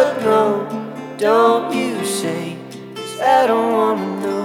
But no, don't you say, cause I don't wanna know.